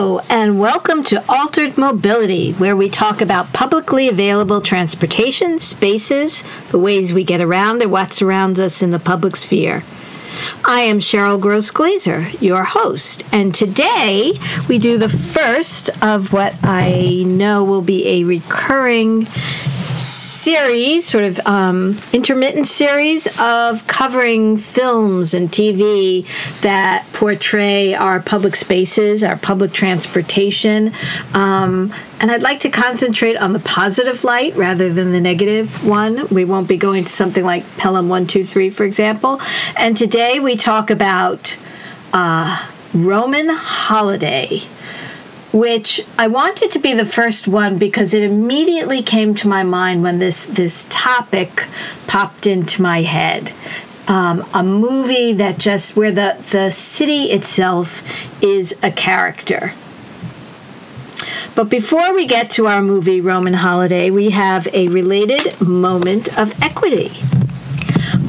Hello, and welcome to Altered Mobility, where we talk about publicly available transportation, spaces, the ways we get around, and what surrounds us in the public sphere. I am Cheryl Gross Glazer, your host, and today we do the first of what I know will be a recurring series, sort of um, intermittent series of covering films and TV that portray our public spaces, our public transportation. Um, and I'd like to concentrate on the positive light rather than the negative one. We won't be going to something like Pelham 123, for example. And today we talk about uh, Roman Holiday which I wanted to be the first one because it immediately came to my mind when this this topic popped into my head. Um, a movie that just where the the city itself is a character. But before we get to our movie Roman Holiday, we have a related moment of equity.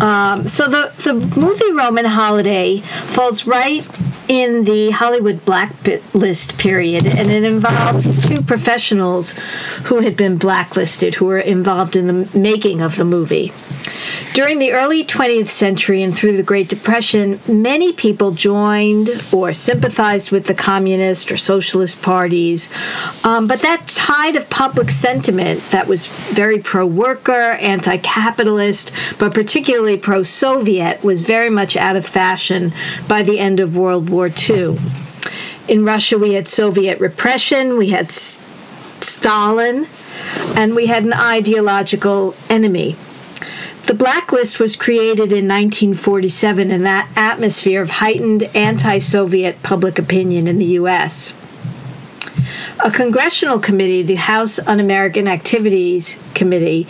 Um, so the the movie Roman Holiday falls right in the Hollywood blacklist period, and it involves two professionals who had been blacklisted who were involved in the making of the movie. During the early 20th century and through the Great Depression, many people joined or sympathized with the communist or socialist parties. Um, but that tide of public sentiment that was very pro worker, anti capitalist, but particularly pro Soviet was very much out of fashion by the end of World War II. In Russia, we had Soviet repression, we had Stalin, and we had an ideological enemy. The blacklist was created in 1947 in that atmosphere of heightened anti Soviet public opinion in the U.S. A congressional committee, the House Un American Activities Committee,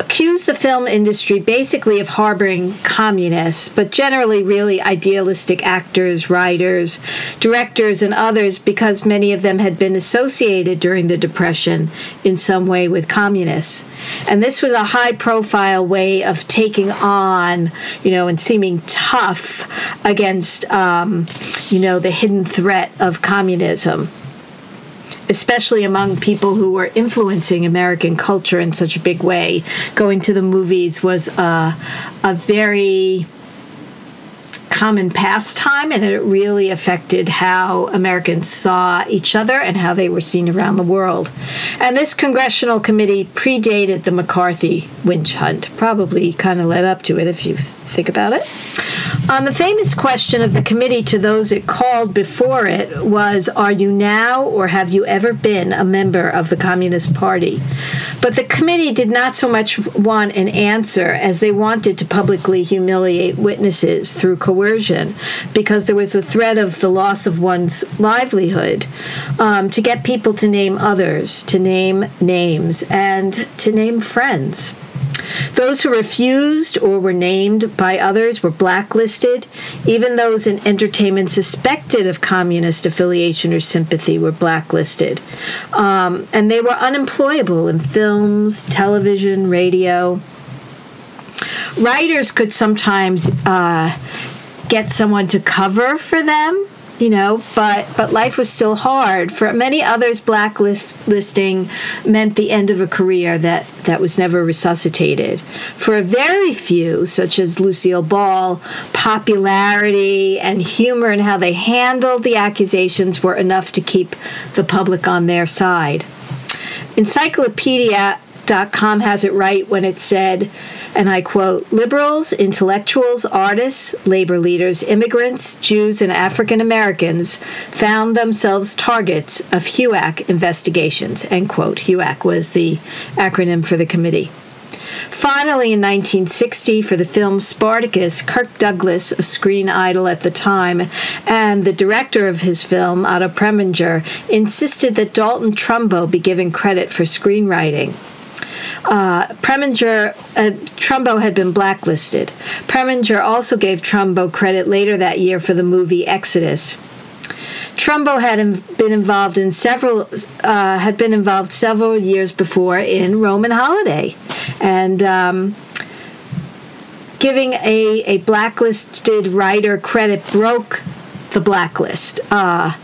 accused the film industry basically of harboring communists, but generally really idealistic actors, writers, directors, and others because many of them had been associated during the Depression in some way with communists. And this was a high profile way of taking on, you know, and seeming tough against, um, you know, the hidden threat of communism especially among people who were influencing American culture in such a big way. Going to the movies was a, a very common pastime, and it really affected how Americans saw each other and how they were seen around the world. And this congressional committee predated the McCarthy witch hunt, probably kind of led up to it if you think about it. On the famous question of the committee to those it called before it was Are you now or have you ever been a member of the Communist Party? But the committee did not so much want an answer as they wanted to publicly humiliate witnesses through coercion because there was a threat of the loss of one's livelihood um, to get people to name others, to name names, and to name friends. Those who refused or were named by others were blacklisted. Even those in entertainment suspected of communist affiliation or sympathy were blacklisted. Um, and they were unemployable in films, television, radio. Writers could sometimes uh, get someone to cover for them you know but but life was still hard. For many others blacklisting meant the end of a career that that was never resuscitated. For a very few such as lucille ball popularity and humor and how they handled the accusations were enough to keep the public on their side. Encyclopedia.com has it right when it said and I quote liberals, intellectuals, artists, labor leaders, immigrants, Jews, and African Americans found themselves targets of HUAC investigations. End quote. HUAC was the acronym for the committee. Finally, in 1960, for the film Spartacus, Kirk Douglas, a screen idol at the time, and the director of his film, Otto Preminger, insisted that Dalton Trumbo be given credit for screenwriting. Uh, Preminger, uh, Trumbo had been blacklisted. Preminger also gave Trumbo credit later that year for the movie Exodus. Trumbo had been involved in several uh, had been involved several years before in Roman Holiday, and um, giving a a blacklisted writer credit broke The Blacklist. Uh,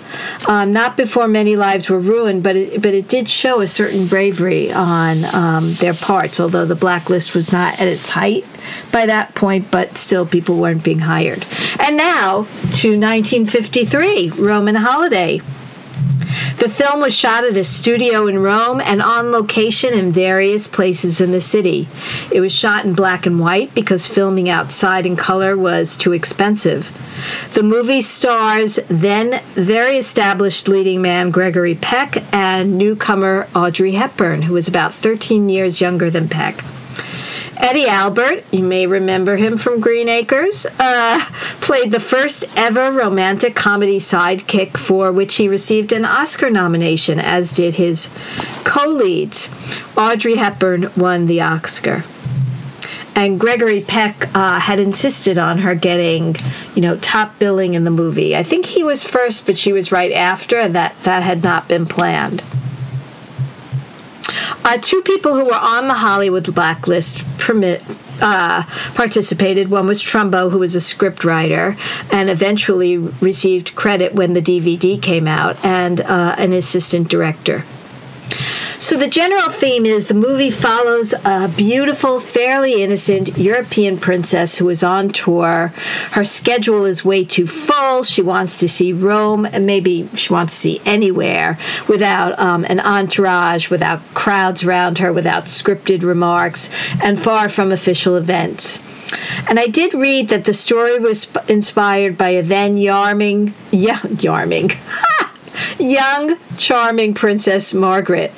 um, not before many lives were ruined, but it, but it did show a certain bravery on um, their parts, although the blacklist was not at its height by that point, but still people weren't being hired. And now to 1953, Roman Holiday. The film was shot at a studio in Rome and on location in various places in the city. It was shot in black and white because filming outside in color was too expensive. The movie stars then very established leading man Gregory Peck and newcomer Audrey Hepburn, who was about 13 years younger than Peck. Eddie Albert, you may remember him from Green Acres, uh, played the first ever romantic comedy sidekick for which he received an Oscar nomination, as did his co leads. Audrey Hepburn won the Oscar. And Gregory Peck uh, had insisted on her getting, you know, top billing in the movie. I think he was first, but she was right after. That that had not been planned. Uh, two people who were on the Hollywood blacklist permit, uh, participated. One was Trumbo, who was a script writer and eventually received credit when the DVD came out, and uh, an assistant director. So the general theme is the movie follows a beautiful, fairly innocent European princess who is on tour. Her schedule is way too full. She wants to see Rome, and maybe she wants to see anywhere without um, an entourage, without crowds around her, without scripted remarks, and far from official events. And I did read that the story was inspired by a then yarming, yeah, yarming, young, charming Princess Margaret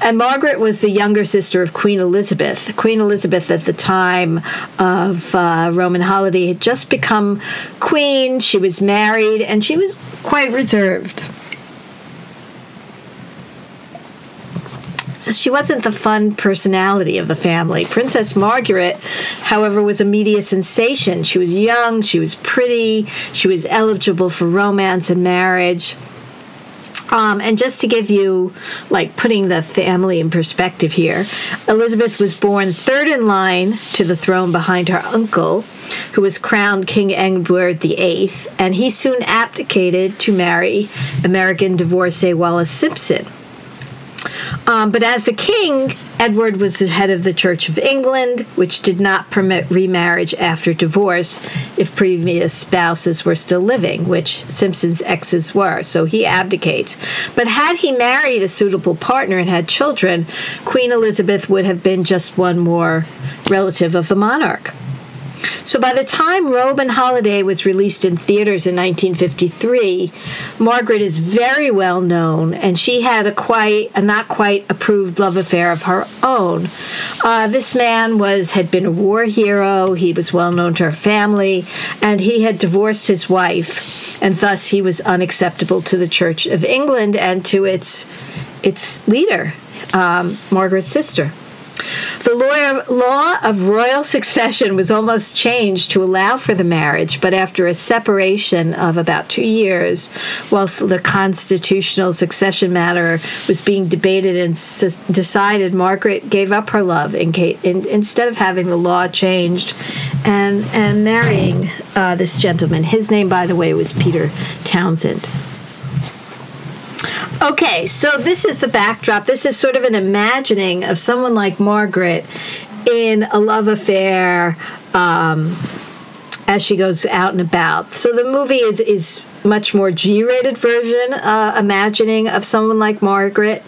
and Margaret was the younger sister of Queen Elizabeth. Queen Elizabeth, at the time of uh, Roman holiday, had just become queen. She was married, and she was quite reserved. So she wasn't the fun personality of the family. Princess Margaret, however, was a media sensation. She was young, she was pretty, she was eligible for romance and marriage. Um, and just to give you, like, putting the family in perspective here, Elizabeth was born third in line to the throne behind her uncle, who was crowned King Edward VIII, and he soon abdicated to marry American divorcee Wallis Simpson. Um, but as the king, Edward was the head of the Church of England, which did not permit remarriage after divorce if previous spouses were still living, which Simpson's exes were. So he abdicates. But had he married a suitable partner and had children, Queen Elizabeth would have been just one more relative of the monarch. So by the time Roman Holiday was released in theaters in 1953, Margaret is very well known, and she had a quite a not quite approved love affair of her own. Uh, this man was had been a war hero. He was well known to her family, and he had divorced his wife, and thus he was unacceptable to the Church of England and to its its leader, um, Margaret's sister. The law of royal succession was almost changed to allow for the marriage, but after a separation of about two years, whilst the constitutional succession matter was being debated and decided, Margaret gave up her love in in, instead of having the law changed and, and marrying uh, this gentleman. His name, by the way, was Peter Townsend. Okay, so this is the backdrop. This is sort of an imagining of someone like Margaret in a love affair um, as she goes out and about. So the movie is is much more G-rated version, uh, imagining of someone like Margaret,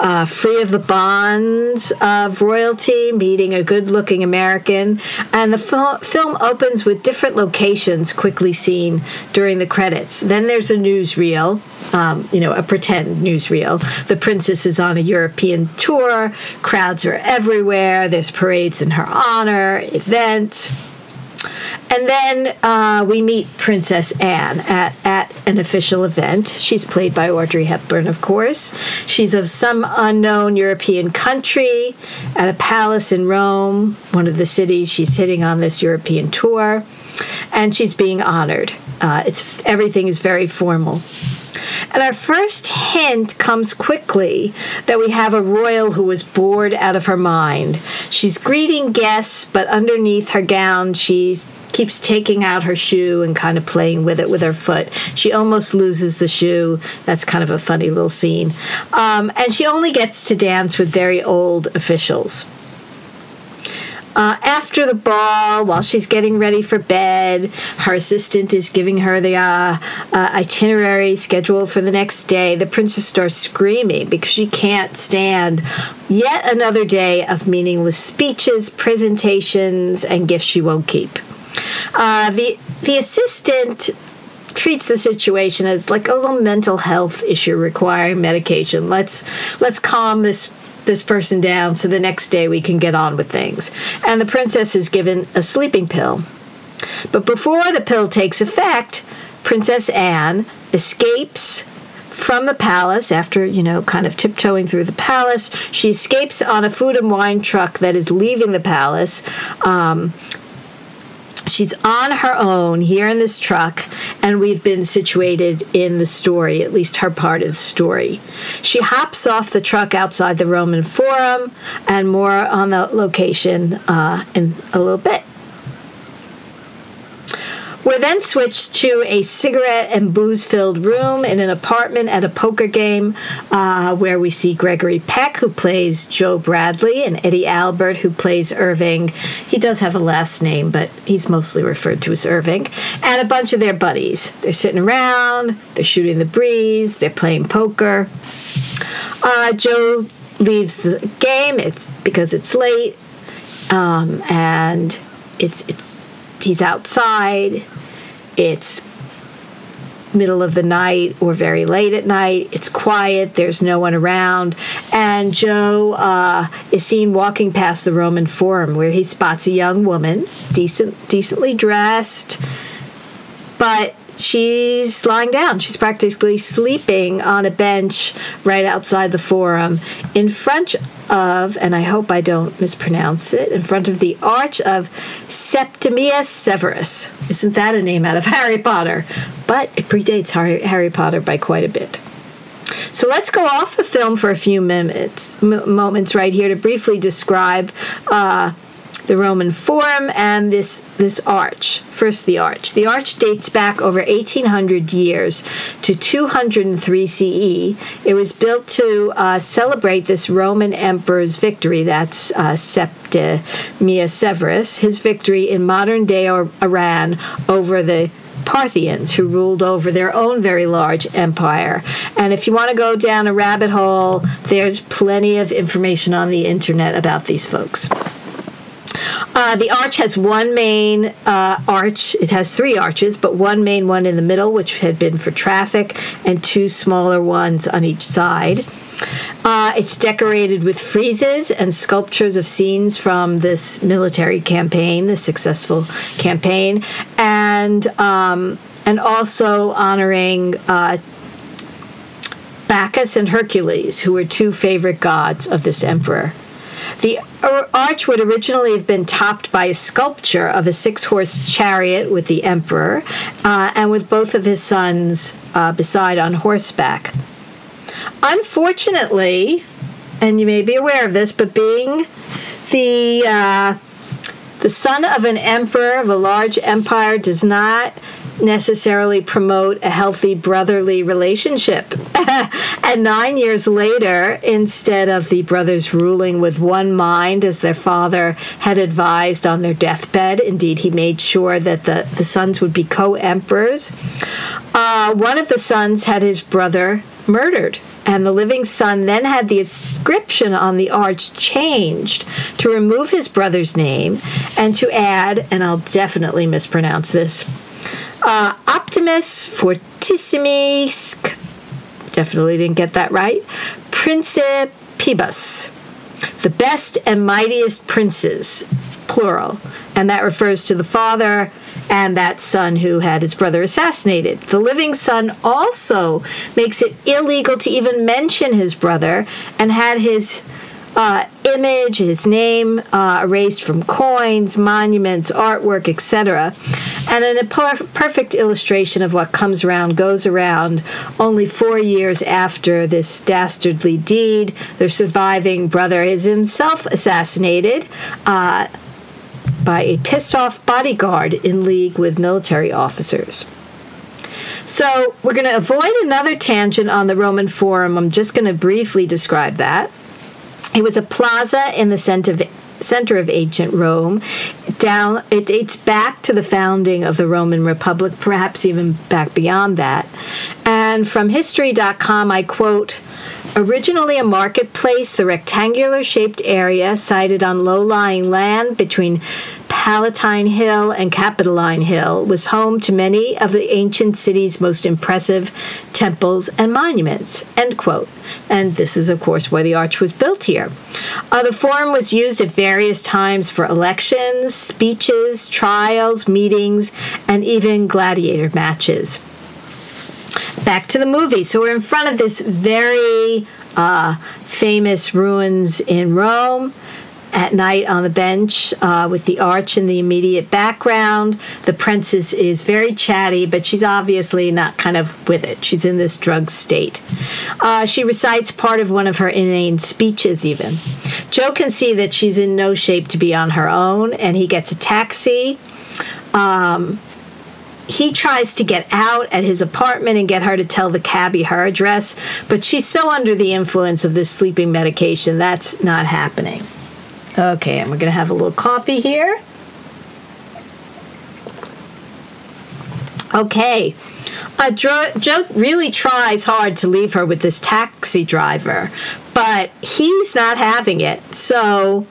uh, free of the bonds of royalty, meeting a good-looking American, and the fil- film opens with different locations quickly seen during the credits. Then there's a newsreel, um, you know, a pretend newsreel. The princess is on a European tour. Crowds are everywhere. There's parades in her honor, events and then uh, we meet Princess Anne at, at an official event. She's played by Audrey Hepburn, of course. She's of some unknown European country at a palace in Rome, one of the cities she's hitting on this European tour, and she's being honored. Uh, it's everything is very formal. And our first hint comes quickly that we have a royal who is bored out of her mind. She's greeting guests, but underneath her gown, she keeps taking out her shoe and kind of playing with it with her foot. She almost loses the shoe. That's kind of a funny little scene. Um, and she only gets to dance with very old officials. Uh, after the ball, while she's getting ready for bed, her assistant is giving her the uh, uh, itinerary schedule for the next day. The princess starts screaming because she can't stand yet another day of meaningless speeches, presentations, and gifts she won't keep. Uh, the the assistant treats the situation as like a little mental health issue requiring medication. Let's let's calm this this person down so the next day we can get on with things. And the princess is given a sleeping pill. But before the pill takes effect, Princess Anne escapes from the palace after, you know, kind of tiptoeing through the palace. She escapes on a food and wine truck that is leaving the palace. Um, she's on her own here in this truck, and we've been situated in the story, at least her part of the story. She hops off the truck outside the Roman Forum, and more on the location uh, in a little bit. We're then switched to a cigarette and booze filled room in an apartment at a poker game uh, where we see Gregory Peck, who plays Joe Bradley, and Eddie Albert, who plays Irving. He does have a last name, but he's mostly referred to as Irving, and a bunch of their buddies. They're sitting around, they're shooting the breeze, they're playing poker. Uh, Joe leaves the game it's because it's late um, and it's it's he's outside it's middle of the night or very late at night. It's quiet. There's no one around. And Joe uh, is seen walking past the Roman Forum, where he spots a young woman, decent, decently dressed, but she's lying down. She's practically sleeping on a bench right outside the forum in front of, and I hope I don't mispronounce it, in front of the Arch of Septimius Severus. Isn't that a name out of Harry Potter? But it predates Harry, Potter by quite a bit. So let's go off the film for a few minutes, moments right here to briefly describe uh, the Roman Forum, and this this arch. First, the arch. The arch dates back over 1,800 years to 203 CE. It was built to uh, celebrate this Roman emperor's victory. That's uh, Septimius Severus, his victory in modern day Iran over the Parthians, who ruled over their own very large empire. And if you want to go down a rabbit hole, there's plenty of information on the internet about these folks. Uh, the arch has one main uh, arch. It has three arches, but one main one in the middle, which had been for traffic, and two smaller ones on each side. Uh, it's decorated with friezes and sculptures of scenes from this military campaign, the successful campaign, and um, and also honoring uh, Bacchus and Hercules, who were two favorite gods of this emperor. The arch would originally have been topped by a sculpture of a six horse chariot with the emperor uh, and with both of his sons uh, beside on horseback. Unfortunately, and you may be aware of this, but being the uh, the son of an emperor of a large empire does not necessarily promote a healthy brotherly relationship. and nine years later, instead of the brothers ruling with one mind as their father had advised on their deathbed, indeed, he made sure that the, the sons would be co emperors, uh, one of the sons had his brother murdered. And the living son then had the inscription on the arch changed to remove his brother's name and to add, and I'll definitely mispronounce this, uh, Optimus Fortissimus, definitely didn't get that right, Principibus, the best and mightiest princes, plural, and that refers to the father and that son who had his brother assassinated. The living son also makes it illegal to even mention his brother and had his uh, image, his name uh, erased from coins, monuments, artwork, etc. And in a per- perfect illustration of what comes around goes around, only four years after this dastardly deed, their surviving brother is himself assassinated. Uh, by a pissed off bodyguard in league with military officers. So, we're going to avoid another tangent on the Roman Forum. I'm just going to briefly describe that. It was a plaza in the center of, center of ancient Rome. Down, it dates back to the founding of the Roman Republic, perhaps even back beyond that. And from History.com, I quote. Originally a marketplace, the rectangular shaped area sited on low lying land between Palatine Hill and Capitoline Hill was home to many of the ancient city's most impressive temples and monuments. End quote. And this is, of course, where the arch was built here. Uh, the forum was used at various times for elections, speeches, trials, meetings, and even gladiator matches. Back to the movie. So we're in front of this very uh, famous ruins in Rome at night on the bench uh, with the arch in the immediate background. The princess is very chatty, but she's obviously not kind of with it. She's in this drug state. Uh, she recites part of one of her inane speeches, even. Joe can see that she's in no shape to be on her own, and he gets a taxi. Um, he tries to get out at his apartment and get her to tell the cabbie her address, but she's so under the influence of this sleeping medication that's not happening. Okay, and we're going to have a little coffee here. Okay. Uh, Joe really tries hard to leave her with this taxi driver, but he's not having it. So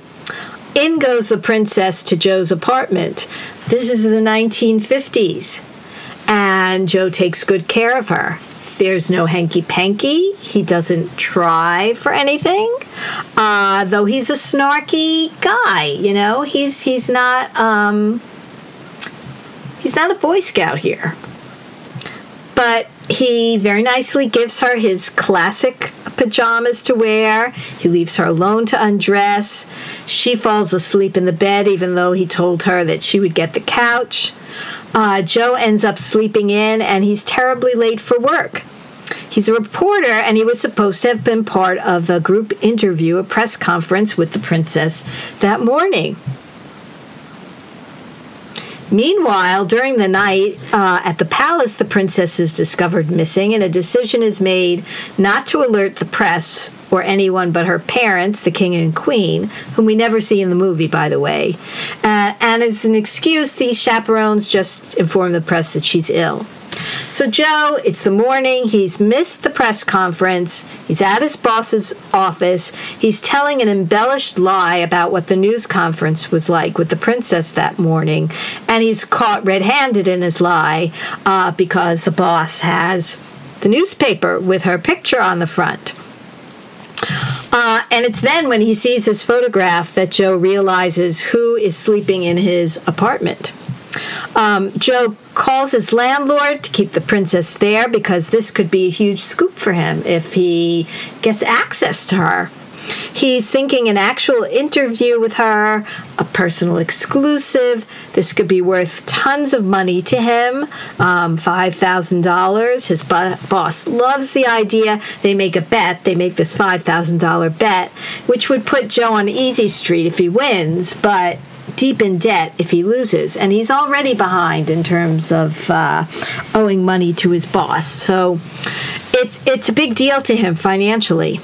in goes the princess to Joe's apartment. This is the 1950s, and Joe takes good care of her there's no hanky panky. He doesn't try for anything, uh, though he's a snarky guy. You know, he's he's not um, he's not a Boy Scout here, but he very nicely gives her his classic pajamas to wear. He leaves her alone to undress. She falls asleep in the bed, even though he told her that she would get the couch. Uh, Joe ends up sleeping in, and he's terribly late for work. He's a reporter, and he was supposed to have been part of a group interview, a press conference with the princess that morning. Meanwhile, during the night uh, at the palace, the princess is discovered missing, and a decision is made not to alert the press or anyone but her parents, the king and queen, whom we never see in the movie, by the way. Uh, and as an excuse, these chaperones just inform the press that she's ill. So, Joe, it's the morning. He's missed the press conference. He's at his boss's office. He's telling an embellished lie about what the news conference was like with the princess that morning. And he's caught red handed in his lie uh, because the boss has the newspaper with her picture on the front. Uh, and it's then when he sees this photograph that Joe realizes who is sleeping in his apartment. Um, Joe calls his landlord to keep the princess there because this could be a huge scoop for him if he gets access to her. He's thinking an actual interview with her, a personal exclusive. This could be worth tons of money to him um, $5,000. His bo- boss loves the idea. They make a bet. They make this $5,000 bet, which would put Joe on easy street if he wins, but deep in debt if he loses, and he's already behind in terms of uh, owing money to his boss. So it's it's a big deal to him financially.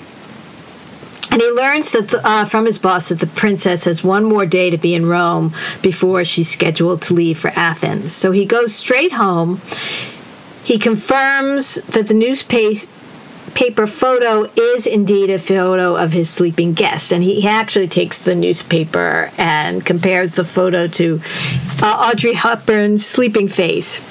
And he learns that the, uh, from his boss that the princess has one more day to be in Rome before she's scheduled to leave for Athens. So he goes straight home. He confirms that the newspaper photo is indeed a photo of his sleeping guest. And he actually takes the newspaper and compares the photo to uh, Audrey Hepburn's sleeping face.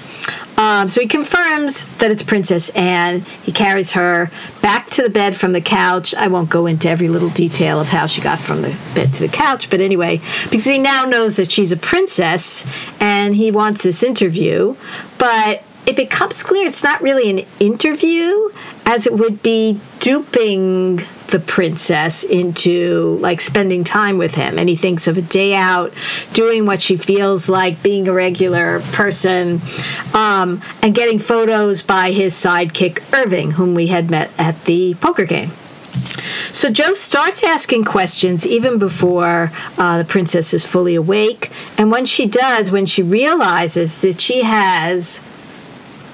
Um, so he confirms that it's Princess Anne. He carries her back to the bed from the couch. I won't go into every little detail of how she got from the bed to the couch, but anyway, because he now knows that she's a princess and he wants this interview. But it becomes clear it's not really an interview as it would be duping the princess into like spending time with him and he thinks of a day out doing what she feels like being a regular person um, and getting photos by his sidekick irving whom we had met at the poker game so Joe starts asking questions even before uh, the princess is fully awake. And when she does, when she realizes that she has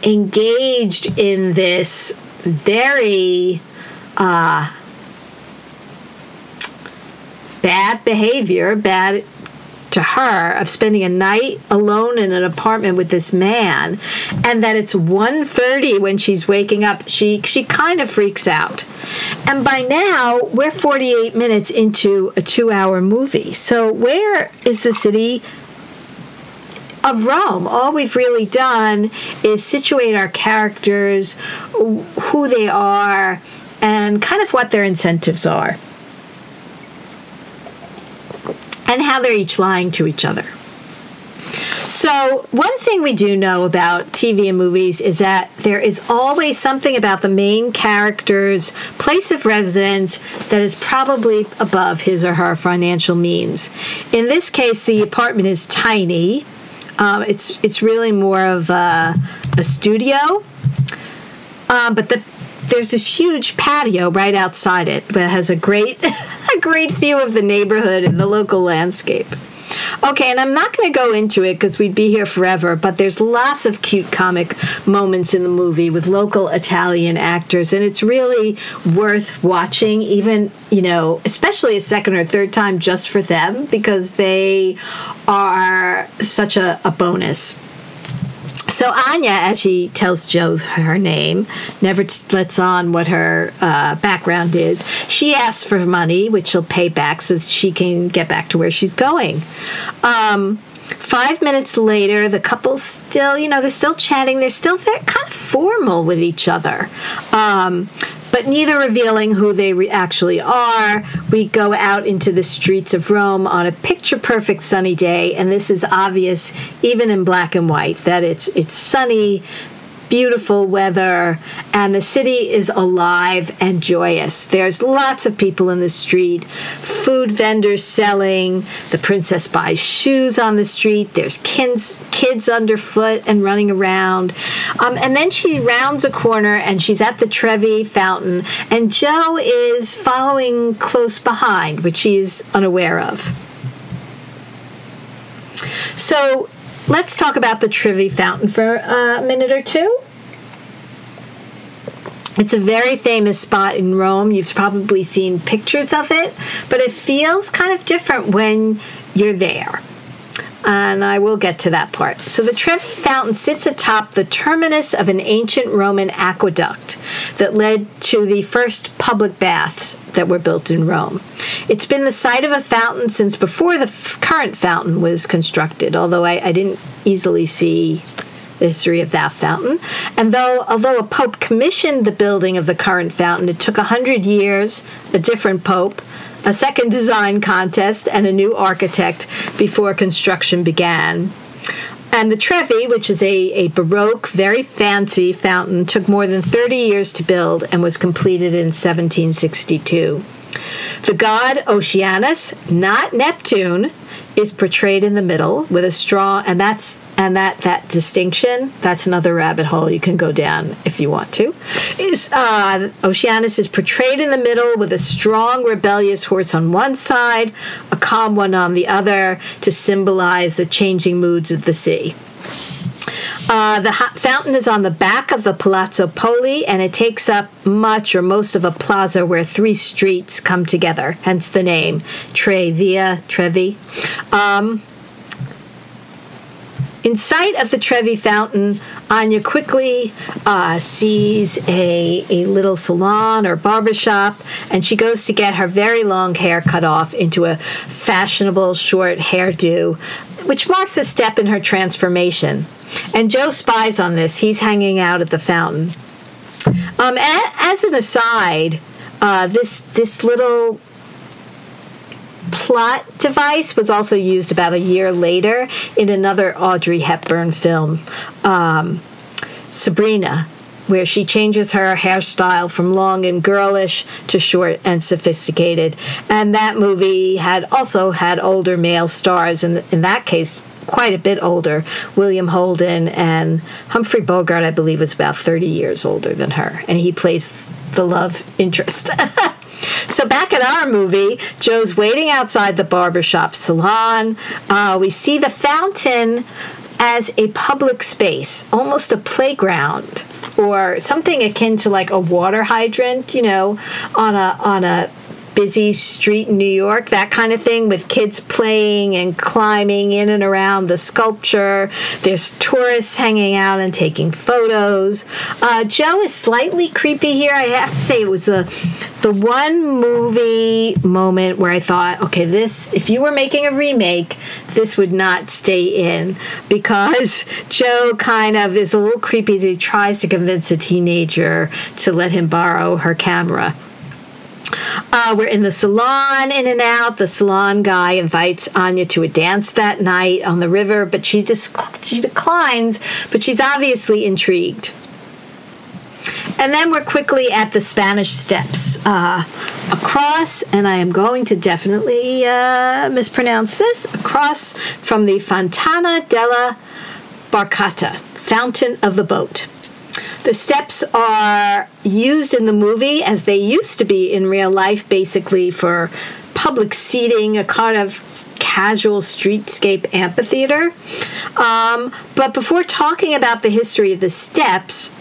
engaged in this very uh, bad behavior, bad to her of spending a night alone in an apartment with this man and that it's 1:30 when she's waking up she she kind of freaks out. And by now we're 48 minutes into a 2-hour movie. So where is the city of Rome. All we've really done is situate our characters, who they are, and kind of what their incentives are and how they're each lying to each other. So, one thing we do know about TV and movies is that there is always something about the main character's place of residence that is probably above his or her financial means. In this case, the apartment is tiny. Um, it's it's really more of a, a studio, um, but the there's this huge patio right outside it that has a great a great view of the neighborhood and the local landscape. Okay, and I'm not going to go into it because we'd be here forever, but there's lots of cute comic moments in the movie with local Italian actors, and it's really worth watching, even, you know, especially a second or third time just for them because they are such a, a bonus. So Anya, as she tells Joe her name, never lets on what her uh, background is. She asks for money, which she'll pay back so she can get back to where she's going. Um, five minutes later, the couple still, you know, they're still chatting. They're still very kind of formal with each other. Um, but neither revealing who they re- actually are. We go out into the streets of Rome on a picture perfect sunny day, and this is obvious even in black and white that it's it's sunny, beautiful weather, and the city is alive and joyous. There's lots of people in the street, food vendors selling, the princess buys shoes on the street, there's kids, kids underfoot and running around. Um, and then she rounds a corner and she's at the Trevi fountain, and Joe is following close behind, which she's unaware of. So let's talk about the Trevi Fountain for a minute or two. It's a very famous spot in Rome. You've probably seen pictures of it, but it feels kind of different when you're there. And I will get to that part. So, the Trevi Fountain sits atop the terminus of an ancient Roman aqueduct that led to the first public baths that were built in Rome. It's been the site of a fountain since before the f- current fountain was constructed, although I, I didn't easily see the history of that fountain. And though, although a pope commissioned the building of the current fountain, it took a hundred years, a different pope, a second design contest, and a new architect before construction began. And the Trevi, which is a, a Baroque, very fancy fountain, took more than 30 years to build and was completed in 1762. The god Oceanus, not Neptune, is portrayed in the middle with a straw and that's and that that distinction that's another rabbit hole you can go down if you want to. Is uh, oceanus is portrayed in the middle with a strong rebellious horse on one side a calm one on the other to symbolize the changing moods of the sea uh, the fountain is on the back of the Palazzo Poli, and it takes up much or most of a plaza where three streets come together, hence the name Trevia, Trevi. Um, in sight of the Trevi fountain, Anya quickly uh, sees a, a little salon or barber shop, and she goes to get her very long hair cut off into a fashionable short hairdo, which marks a step in her transformation. And Joe spies on this. He's hanging out at the fountain. Um, as an aside, uh, this this little plot device was also used about a year later in another Audrey Hepburn film, um, Sabrina. where she changes her hairstyle from long and girlish to short and sophisticated. And that movie had also had older male stars, and in that case, quite a bit older. William Holden and Humphrey Bogart, I believe, was about 30 years older than her, and he plays the love interest. So back at our movie, Joe's waiting outside the barbershop salon. Uh, we see the fountain as a public space, almost a playground or something akin to like a water hydrant, you know, on a on a busy street in New York, that kind of thing, with kids playing and climbing in and around the sculpture. There's tourists hanging out and taking photos. Uh, Joe is slightly creepy here. I have to say, it was the the one movie moment where I thought, okay, this if you were making a remake, this would not stay in because Joe kind of is a little creepy as he tries to convince a teenager to let him borrow her camera. Uh, we're in the salon, in and out. The salon guy invites Anya to a dance that night on the river, but she just she declines. But she's obviously intrigued. And then we're quickly at the Spanish Steps uh, across, and I am going to definitely uh, mispronounce this across from the Fontana della Barcata, Fountain of the Boat. The steps are used in the movie as they used to be in real life, basically for public seating, a kind of casual streetscape amphitheater. Um, but before talking about the history of the steps,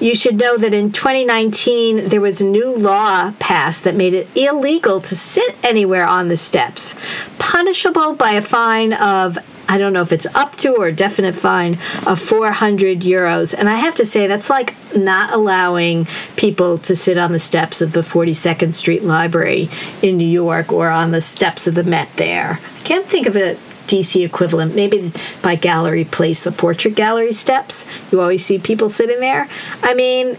you should know that in 2019 there was a new law passed that made it illegal to sit anywhere on the steps, punishable by a fine of I don't know if it's up to or a definite fine of 400 euros. And I have to say, that's like not allowing people to sit on the steps of the 42nd Street Library in New York or on the steps of the Met there. I can't think of a DC equivalent. Maybe by Gallery Place, the Portrait Gallery steps. You always see people sitting there. I mean,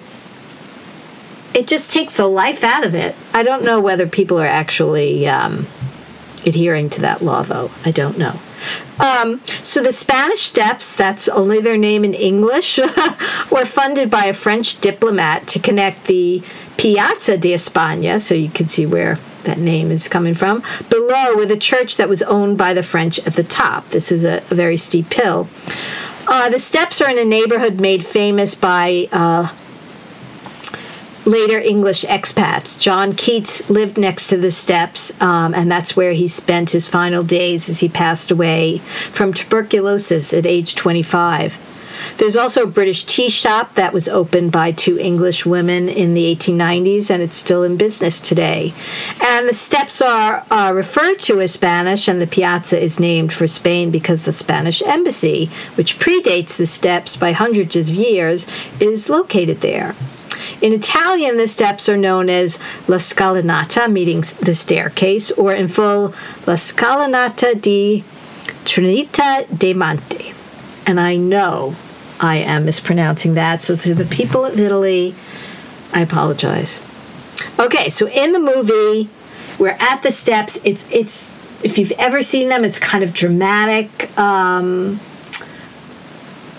it just takes the life out of it. I don't know whether people are actually um, adhering to that law, though. I don't know. Um, so the Spanish Steps, that's only their name in English, were funded by a French diplomat to connect the Piazza de España, so you can see where that name is coming from, below with a church that was owned by the French at the top. This is a, a very steep hill. Uh, the steps are in a neighborhood made famous by uh, later English expats. John Keats lived next to the steps, um, and that's where he spent his final days as he passed away from tuberculosis at age 25. There's also a British tea shop that was opened by two English women in the 1890s, and it's still in business today. And the steps are referred to as Spanish, and the piazza is named for Spain because the Spanish embassy, which predates the steps by hundreds of years, is located there. In Italian, the steps are known as La Scalinata, meaning the staircase, or in full, La Scalinata di Trinita de Monte. And I know I am mispronouncing that, so to the people of Italy, I apologize. Okay, so in the movie, we're at the steps. It's it's if you've ever seen them, it's kind of dramatic. Um,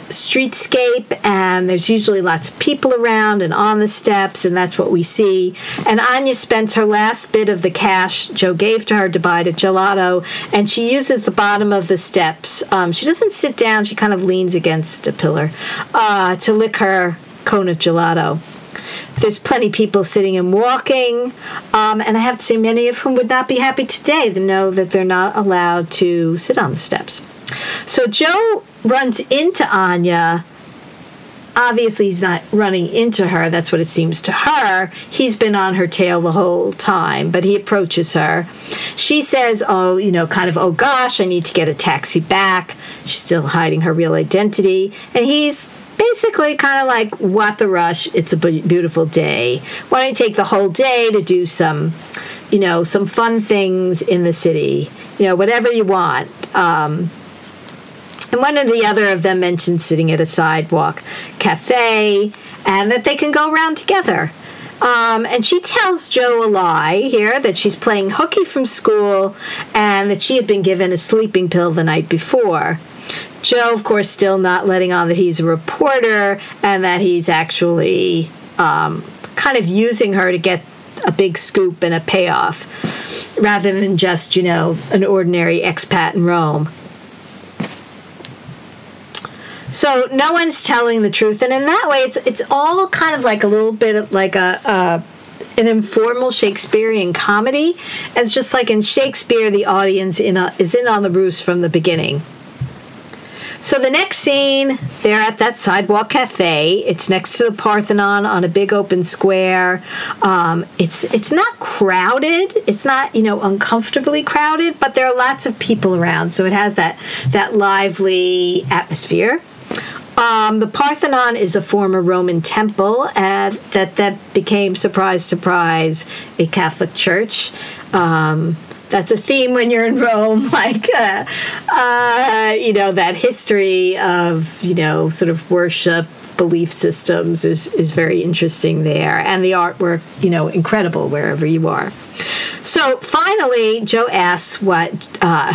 streetscape and there's usually lots of people around and on the steps and that's what we see. And anya spends her last bit of the cash joe gave to her to buy the gelato and she uses the bottom of the steps. Um, she doesn't sit down she kind of leans against a pillar uh, to lick her cone of gelato. There's plenty of people sitting and walking, um, and I have to say, many of whom would not be happy today to know that they're not allowed to sit on the steps. So Joe runs into Anya. Obviously, he's not running into her. That's what it seems to her. He's been on her tail the whole time, but he approaches her. She says, Oh, you know, kind of, oh gosh, I need to get a taxi back. She's still hiding her real identity. And he's basically kind of like, What the rush? It's a beautiful day. Why don't you take the whole day to do some, you know, some fun things in the city? You know, whatever you want. Um, and one or the other of them mentioned sitting at a sidewalk cafe and that they can go around together. Um, and she tells Joe a lie here that she's playing hooky from school and that she had been given a sleeping pill the night before. Joe, of course, still not letting on that he's a reporter and that he's actually um, kind of using her to get a big scoop and a payoff rather than just, you know, an ordinary expat in Rome. So no one's telling the truth, and in that way, it's it's all kind of like a little bit like a, an informal Shakespearean comedy, as just like in Shakespeare, the audience in a, is in on the roost from the beginning. So the next scene, they're at that sidewalk cafe. It's next to the Parthenon on a big open square. Um, it's it's not crowded. It's not you know uncomfortably crowded, but there are lots of people around, so it has that that lively atmosphere. Um, the Parthenon is a former Roman temple uh, that that became, surprise, surprise, a Catholic church. Um, that's a theme when you're in Rome, like uh, uh, you know that history of you know sort of worship belief systems is is very interesting there, and the artwork you know incredible wherever you are. So finally, Joe asks what. Uh,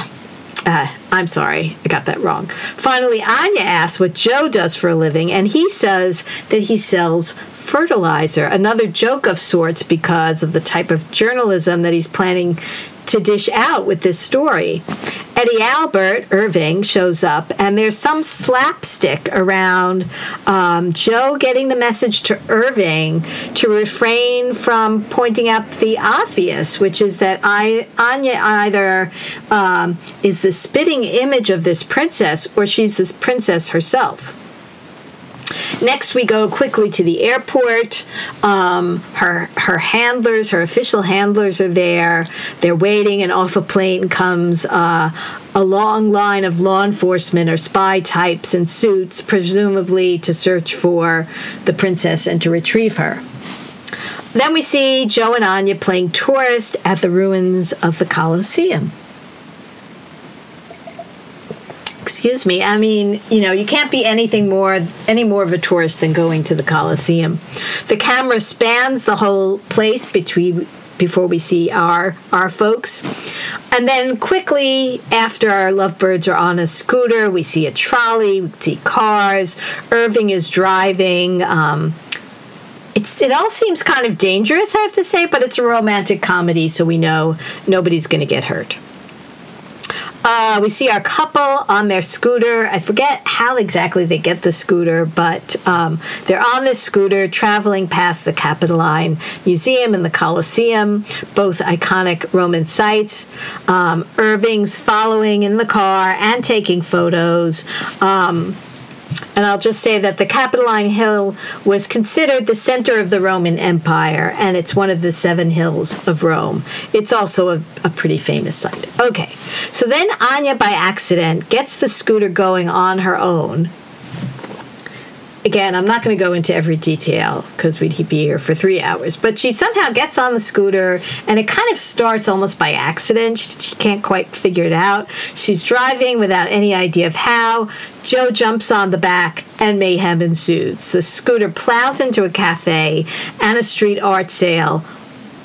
uh, I'm sorry, I got that wrong. Finally, Anya asks what Joe does for a living, and he says that he sells fertilizer, another joke of sorts because of the type of journalism that he's planning to dish out with this story. Eddie Albert Irving shows up, and there's some slapstick around um, Joe getting the message to Irving to refrain from pointing out the obvious, which is that I, Anya either um, is the spitting image of this princess or she's this princess herself. Next, we go quickly to the airport. Um, her her handlers, her official handlers, are there. They're waiting, and off a plane comes uh, a long line of law enforcement or spy types in suits, presumably to search for the princess and to retrieve her. Then we see Joe and Anya playing tourist at the ruins of the Colosseum excuse me i mean you know you can't be anything more any more of a tourist than going to the coliseum the camera spans the whole place between before we see our our folks. And then quickly after our lovebirds are on a scooter we see a trolley we see cars. Irving is driving um, it's, it all seems kind of dangerous, I have to say, but it's a romantic comedy, so we know nobody's going to get hurt. Uh, we see our couple on their scooter. I forget how exactly they get the scooter, but um, they're on this scooter traveling past the Capitoline Museum and the Colosseum, both iconic Roman sites. Um, Irving's following in the car and taking photos. Um, and I'll just say that the Capitoline Hill was considered the center of the Roman Empire, and it's one of the seven hills of Rome. It's also a, a pretty famous site. Okay, so then Anya, by accident, gets the scooter going on her own again, I'm not going to go into every detail because we'd be here for three hours. But she somehow gets on the scooter, and it kind of starts almost by accident. She, she, can't quite figure it out. She's driving without any idea of how. Joe jumps on the back, and mayhem ensues. The scooter plows into a cafe and a street art sale.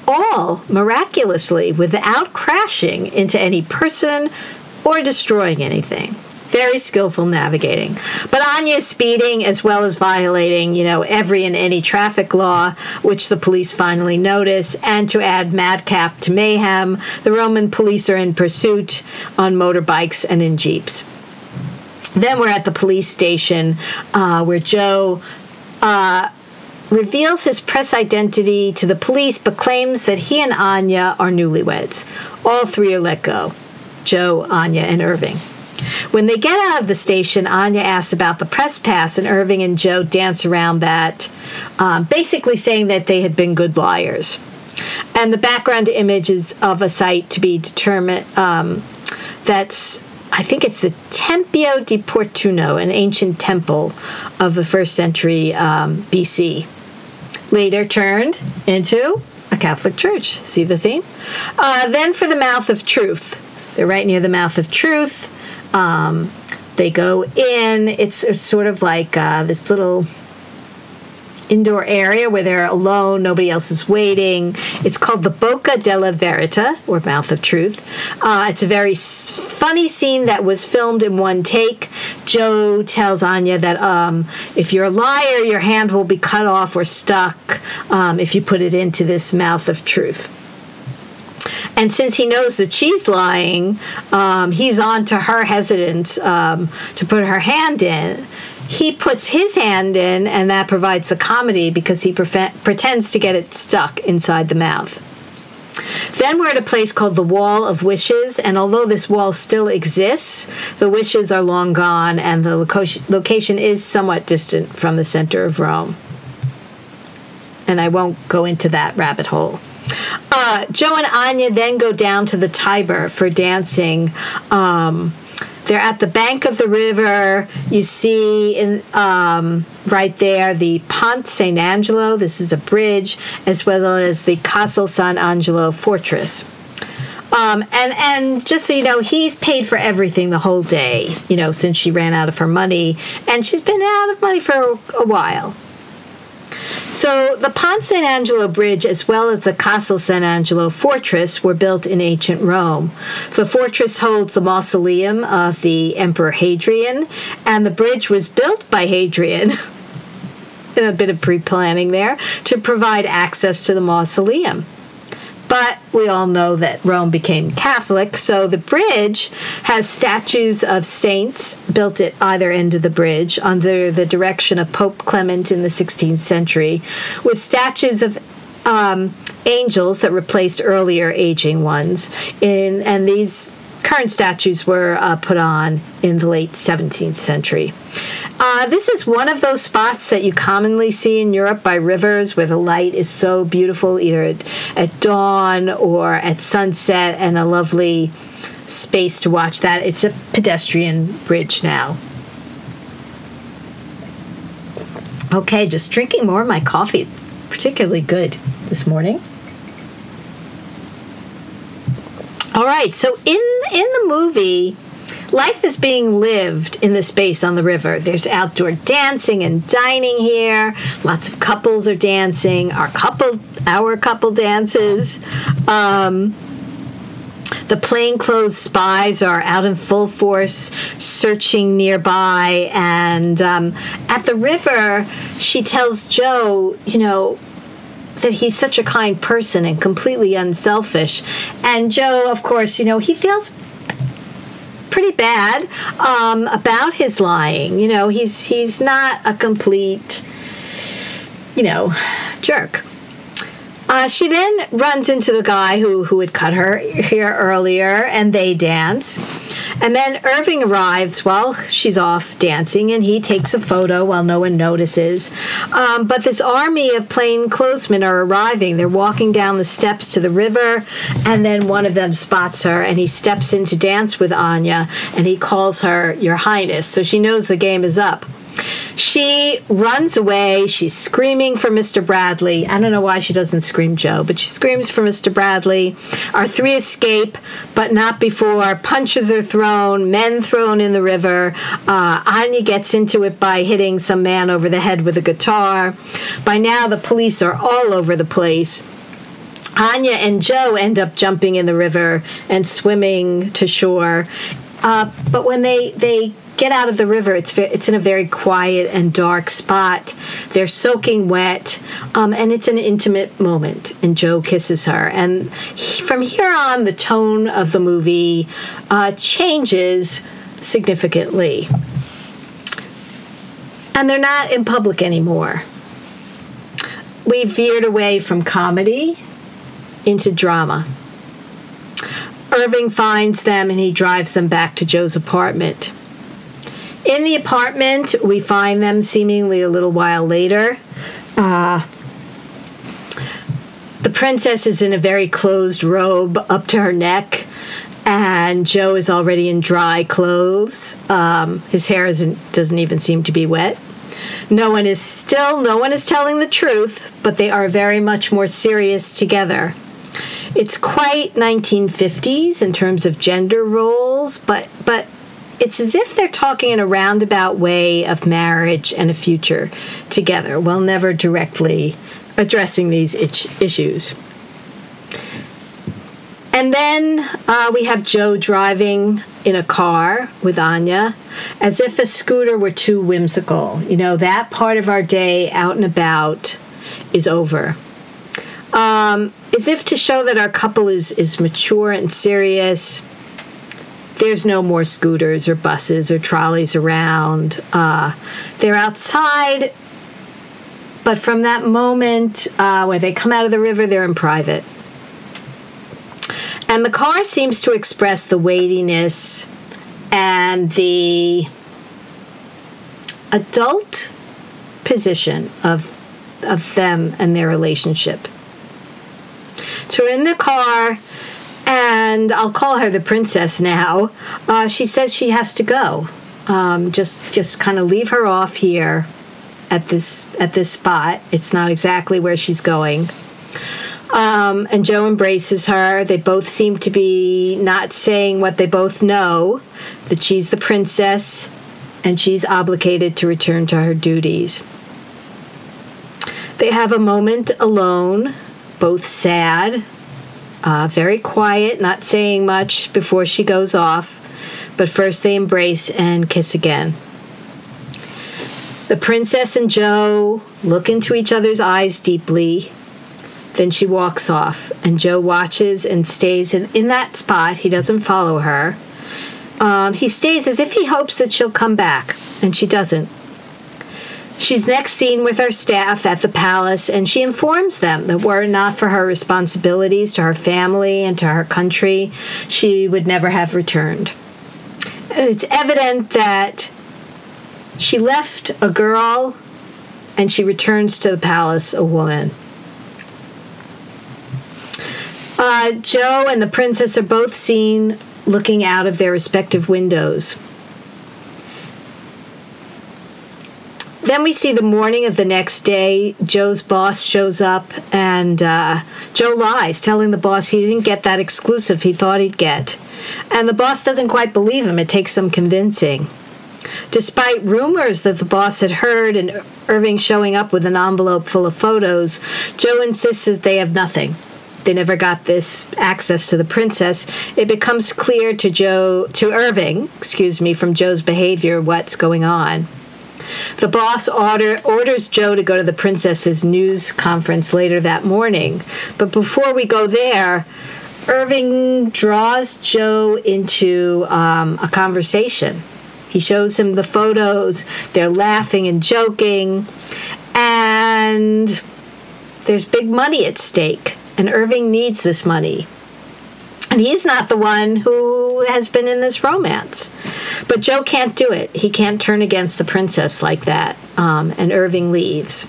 All miraculously without crashing into any person or destroying anything very skillful navigating. But Anya speeding as well as violating, you know, every and any traffic law, which the police finally notice. And to add madcap to mayhem, the Roman police are in pursuit on motorbikes and in jeeps. Then we're at the police station uh, where Joe. Uh, reveals his press identity to the police but claims that he and Anya are newlyweds. All three are let go Joe, Anya, and Irving. When they get out of the station, Anya asks about the press pass, and Irving and Joe dance around that, um, basically saying that they had been good liars. And the background image is of a site to be determined. Um, that's I think it's the Tempio di Portuno, an ancient temple of the first century um, BC. Later turned into a Catholic church. See the theme? Uh, then for the mouth of truth. They're right near the mouth of truth. Um, they go in. It's, it's sort of like uh, this little indoor area where they're alone, nobody else is waiting. It's called the Bocca della Verità, or Mouth of Truth. Uh, it's a very funny scene that was filmed in one take. Joe tells Anya that um, if you're a liar, your hand will be cut off or stuck um, if you put it into this mouth of truth. And since he knows that she's lying, um, he's on to her hesitance um, to put her hand in. He puts his hand in, and that provides the comedy because he pre- pretends to get it stuck inside the mouth. Then we're at a place called the Wall of Wishes, and although this wall still exists, the wishes are long gone, and the location is somewhat distant from the center of Rome. And I won't go into that rabbit hole. Uh, Joe and Anya then go down to the Tiber for dancing. Um, they're at the bank of the river. You see in um, right there the Ponte Sant'Angelo. This is a bridge, as well as the Castle San Angelo fortress. Um, and and just so you know, he's paid for everything the whole day. You know, since she ran out of her money, and she's been out of money for a while. So the Ponte Sant'Angelo Bridge, as well as the Castle San Angelo Fortress, were built in ancient Rome. The fortress holds the mausoleum of the Emperor Hadrian, and the bridge was built by Hadrian. in a bit of pre planning there to provide access to the mausoleum. But we all know that Rome became Catholic, so the bridge has statues of saints built at either end of the bridge under the direction of Pope Clement in the 16th century, with statues of um, angels that replaced earlier aging ones. In, and these current statues were uh, put on in the late 17th century. Uh, this is one of those spots that you commonly see in Europe by rivers where the light is so beautiful, either at, at dawn or at sunset, and a lovely space to watch that. It's a pedestrian bridge now. Okay, just drinking more of my coffee, particularly good this morning. All right, so in in the movie, life is being lived in the space on the river. There's outdoor dancing and dining here. Lots of couples are dancing. Our couple, our couple dances. Um, the plainclothes spies are out in full force searching nearby. And um, at the river, she tells Joe, you know, that he's such a kind person and completely unselfish. And Joe, of course, you know, he feels pretty bad um, about his lying. You know, he's he's not a complete, you know, jerk. Uh, she then runs into the guy who, who had cut her hair earlier, and they dance. And then Irving arrives while she's off dancing, and he takes a photo while no one notices. Um, but this army of plainclothesmen are arriving. They're walking down the steps to the river, and then one of them spots her, and he steps in to dance with Anya, and he calls her Your Highness. So she knows the game is up. She runs away. She's screaming for Mr. Bradley. I don't know why she doesn't scream Joe, but she screams for Mr. Bradley. Our three escape, but not before punches are thrown, men thrown in the river. Uh, Anya gets into it by hitting some man over the head with a guitar. By now, the police are all over the place. Anya and Joe end up jumping in the river and swimming to shore. Uh, but when they, they get out of the river. It's it's in a very quiet and dark spot. They're soaking wet, um, and it's an intimate moment. And Joe kisses her, and he, from here on, the tone of the movie uh, changes significantly. And they're not in public anymore. We veered away from comedy into drama. Irving finds them and he drives them back to Joe's apartment. In the apartment, we find them seemingly a little while later. Uh, the princess is in a very closed robe up to her neck, and Joe is already in dry clothes. Um, his hair doesn't even seem to be wet. No one is still, no one is telling the truth, but they are very much more serious together. It's quite 1950s in terms of gender roles, but but it's as if they're talking in a roundabout way of marriage and a future together, while never directly addressing these issues. And then uh, we have Joe driving in a car with Anya, as if a scooter were too whimsical. You know, that part of our day out and about is over. Um, as if to show that our couple is, is mature and serious. There's no more scooters or buses or trolleys around. Uh, they're outside, but from that moment uh, where they come out of the river, they're in private. And the car seems to express the weightiness and the adult position of of them and their relationship. So in the car, and I'll call her the princess now. Uh, she says she has to go. Um, just just kind of leave her off here at this at this spot. It's not exactly where she's going. Um, and Joe embraces her. They both seem to be not saying what they both know that she's the princess and she's obligated to return to her duties. They have a moment alone, both sad, uh, very quiet, not saying much before she goes off, but first they embrace and kiss again. The princess and Joe look into each other's eyes deeply then she walks off, and Joe watches and stays in, in that spot. He doesn't follow her. Um, he stays as if he hopes that she'll come back, and she doesn't. She's next seen with her staff at the palace, and she informs them that were it not for her responsibilities to her family and to her country, she would never have returned. And it's evident that she left a girl and she returns to the palace a woman. Uh, Joe and the princess are both seen looking out of their respective windows. Then we see the morning of the next day. Joe's boss shows up, and uh, Joe lies, telling the boss he didn't get that exclusive he thought he'd get. And the boss doesn't quite believe him. It takes some convincing. Despite rumors that the boss had heard and Irving showing up with an envelope full of photos, Joe insists that they have nothing they never got this access to the princess, it becomes clear to Joe to Irving, excuse me, from Joe's behavior what's going on. The boss order, orders Joe to go to the princess's news conference later that morning. But before we go there, Irving draws Joe into um, a conversation. He shows him the photos, they're laughing and joking, and there's big money at stake and Irving needs this money. And he's not the one who has been in this romance. But Joe can't do it. He can't turn against the princess like that. Um, and Irving leaves.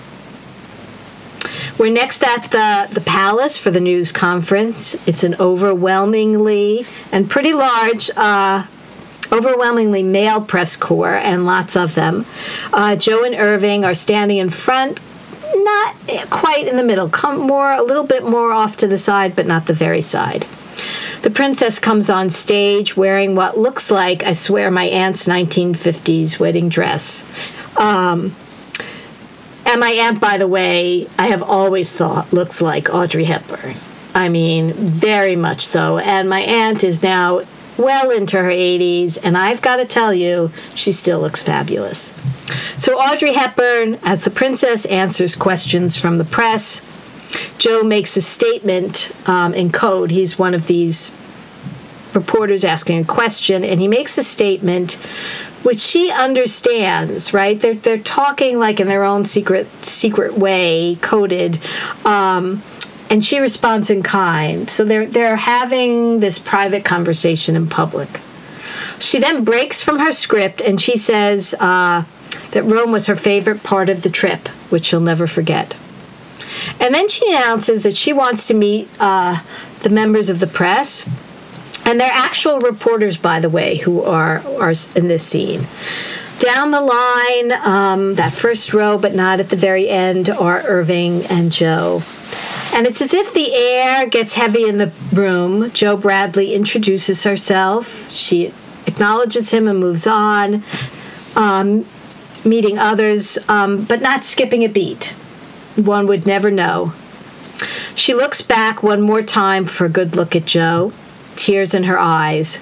We're next at the, the palace for the news conference. It's an overwhelmingly and pretty large, uh, overwhelmingly male press corps, and lots of them. Uh, Joe and Irving are standing in front, not quite in the middle, come more a little bit more off to the side, but not the very side. The princess comes on stage wearing what looks like, I swear, my aunt's 1950s wedding dress. Um, and my aunt, by the way, I have always thought looks like Audrey Hepburn. I mean, very much so. And my aunt is now well into her 80s, and I've got to tell you, she still looks fabulous. So Audrey Hepburn, as the princess, answers questions from the press. Joe makes a statement um, in code. He's one of these reporters asking a question, and he makes a statement which she understands, right? They're, they're talking like in their own secret secret way, coded. Um, and she responds in kind. So they're they're having this private conversation in public. She then breaks from her script and she says uh, that Rome was her favorite part of the trip, which she'll never forget. And then she announces that she wants to meet uh, the members of the press, and they're actual reporters, by the way, who are are in this scene. Down the line, um, that first row, but not at the very end, are Irving and Joe. And it's as if the air gets heavy in the room. Joe Bradley introduces herself. She acknowledges him and moves on, um, meeting others, um, but not skipping a beat. One would never know. She looks back one more time for a good look at Joe, tears in her eyes.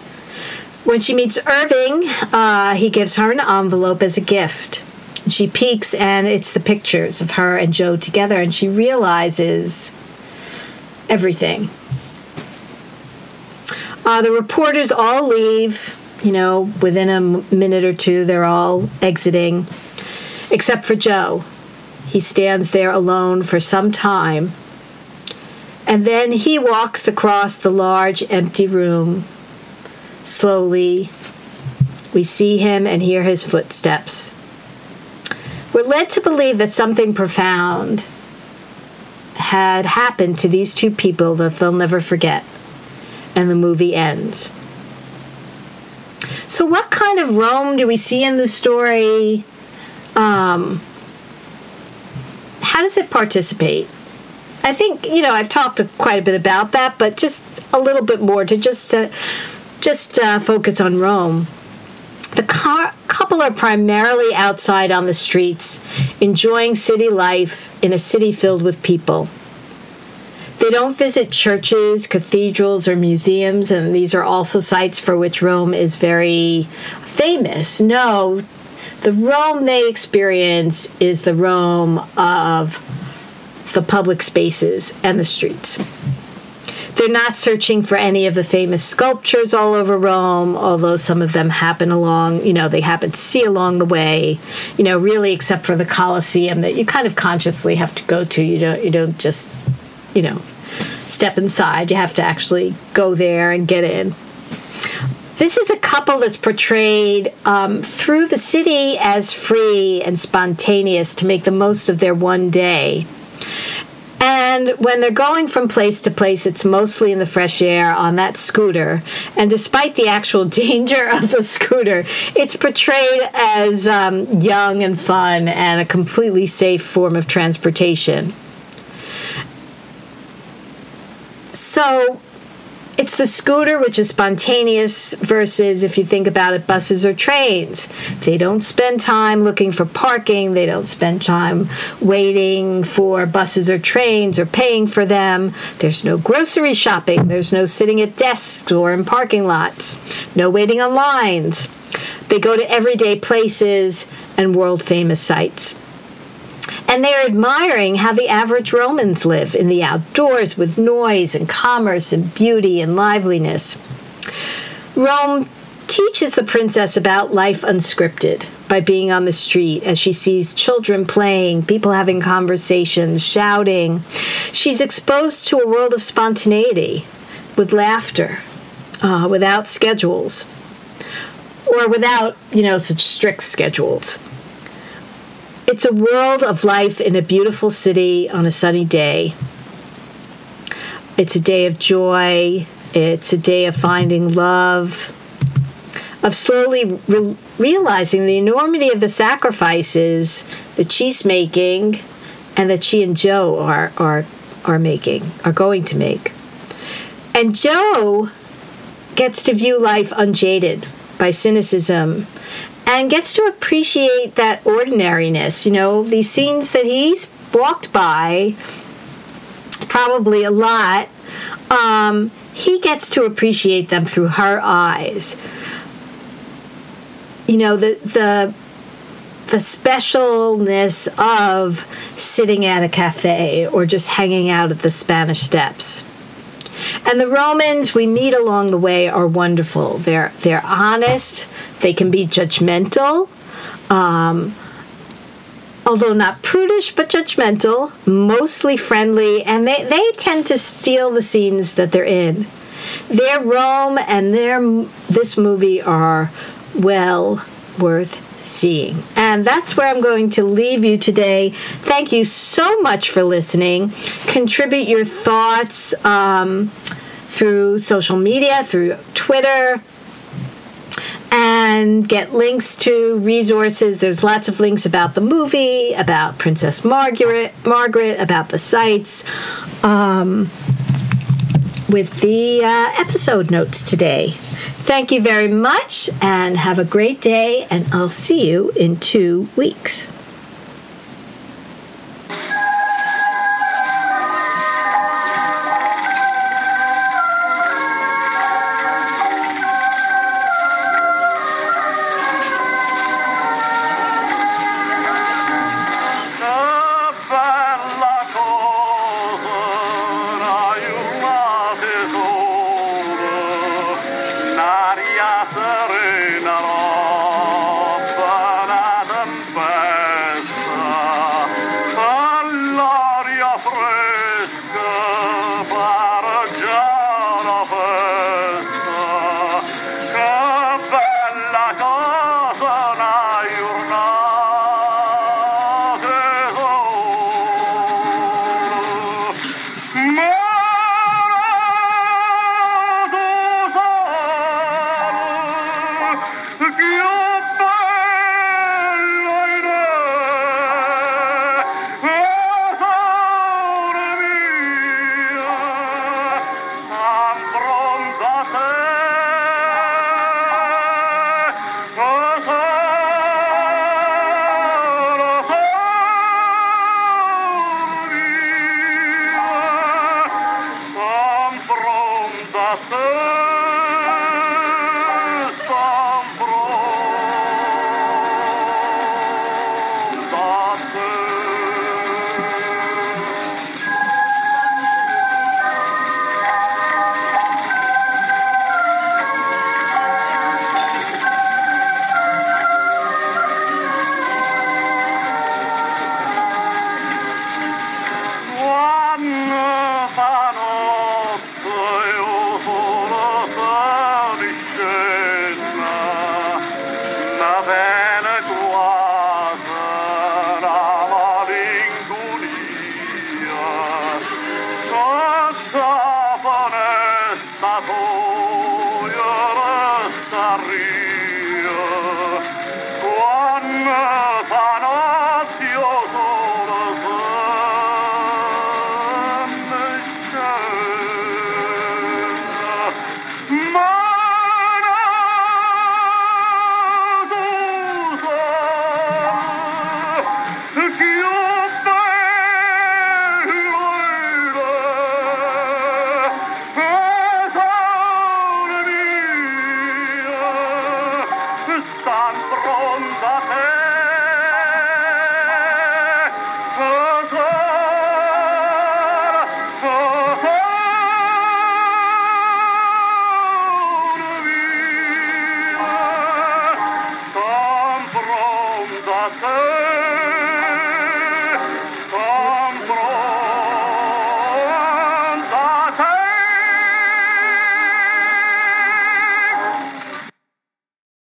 When she meets Irving, uh, he gives her an envelope as a gift. She peeks, and it's the pictures of her and Joe together, and she realizes everything. Uh, the reporters all leave, you know, within a minute or two, they're all exiting, except for Joe. He stands there alone for some time, and then he walks across the large empty room. Slowly, we see him and hear his footsteps. We're led to believe that something profound had happened to these two people that they'll never forget. And the movie ends. So, what kind of Rome do we see in the story? Um, how does it participate? I think you know I've talked quite a bit about that, but just a little bit more to just uh, just uh, focus on Rome. The car- couple are primarily outside on the streets, enjoying city life in a city filled with people. They don't visit churches, cathedrals, or museums, and these are also sites for which Rome is very famous. No, the Rome they experience is the Rome of the public spaces and the streets. They're not searching for any of the famous sculptures all over Rome, although some of them happen along, you know, they happen to see along the way, you know, really except for the Colosseum that you kind of consciously have to go to. You don't you don't just, you know, step inside. You have to actually go there and get in. This is a couple that's portrayed um, through the city as free and spontaneous to make the most of their one day. And when they're going from place to place, it's mostly in the fresh air on that scooter. And despite the actual danger of the scooter, it's portrayed as um, young and fun and a completely safe form of transportation. So it's the scooter, which is spontaneous, versus if you think about it, buses or trains. They don't spend time looking for parking, they don't spend time waiting for buses or trains or paying for them. There's no grocery shopping, there's no sitting at desks or in parking lots, no waiting on lines. They go to everyday places and world famous sites. And they're admiring how the average Romans live in the outdoors with noise and commerce and beauty and liveliness. Rome teaches the princess about life unscripted by being on the street as she sees children playing, people having conversations, shouting. She's exposed to a world of spontaneity with laughter, uh, without schedules, or without, you know, such strict schedules. It's a world of life in a beautiful city on a sunny day. It's a day of joy. It's a day of finding love, of slowly re- realizing the enormity of the sacrifices that she's making and that she and Joe are, are, are making, are going to make. And Joe gets to view life unjaded by cynicism and gets to appreciate that ordinariness. You know, these scenes that he's walked by probably a lot. Um, he gets to appreciate them through her eyes. You know, the the the specialness of sitting at a cafe or just hanging out at the Spanish Steps. And the Romans we meet along the way are wonderful. They're they're honest. They can be judgmental. Um, although not prudish but judgmental, mostly friendly, and they, they tend to steal the scenes that they're in. Their Rome and their this movie are well worth seeing. And that's where I'm going to leave you today. Thank you so much for listening. Contribute your thoughts um, through social media, through Twitter, and get links to resources. There's lots of links about the movie, about Princess Margaret, Margaret, about the sites, um, with the uh, episode notes today. Thank you very much and have a great day, and I'll see you in two weeks.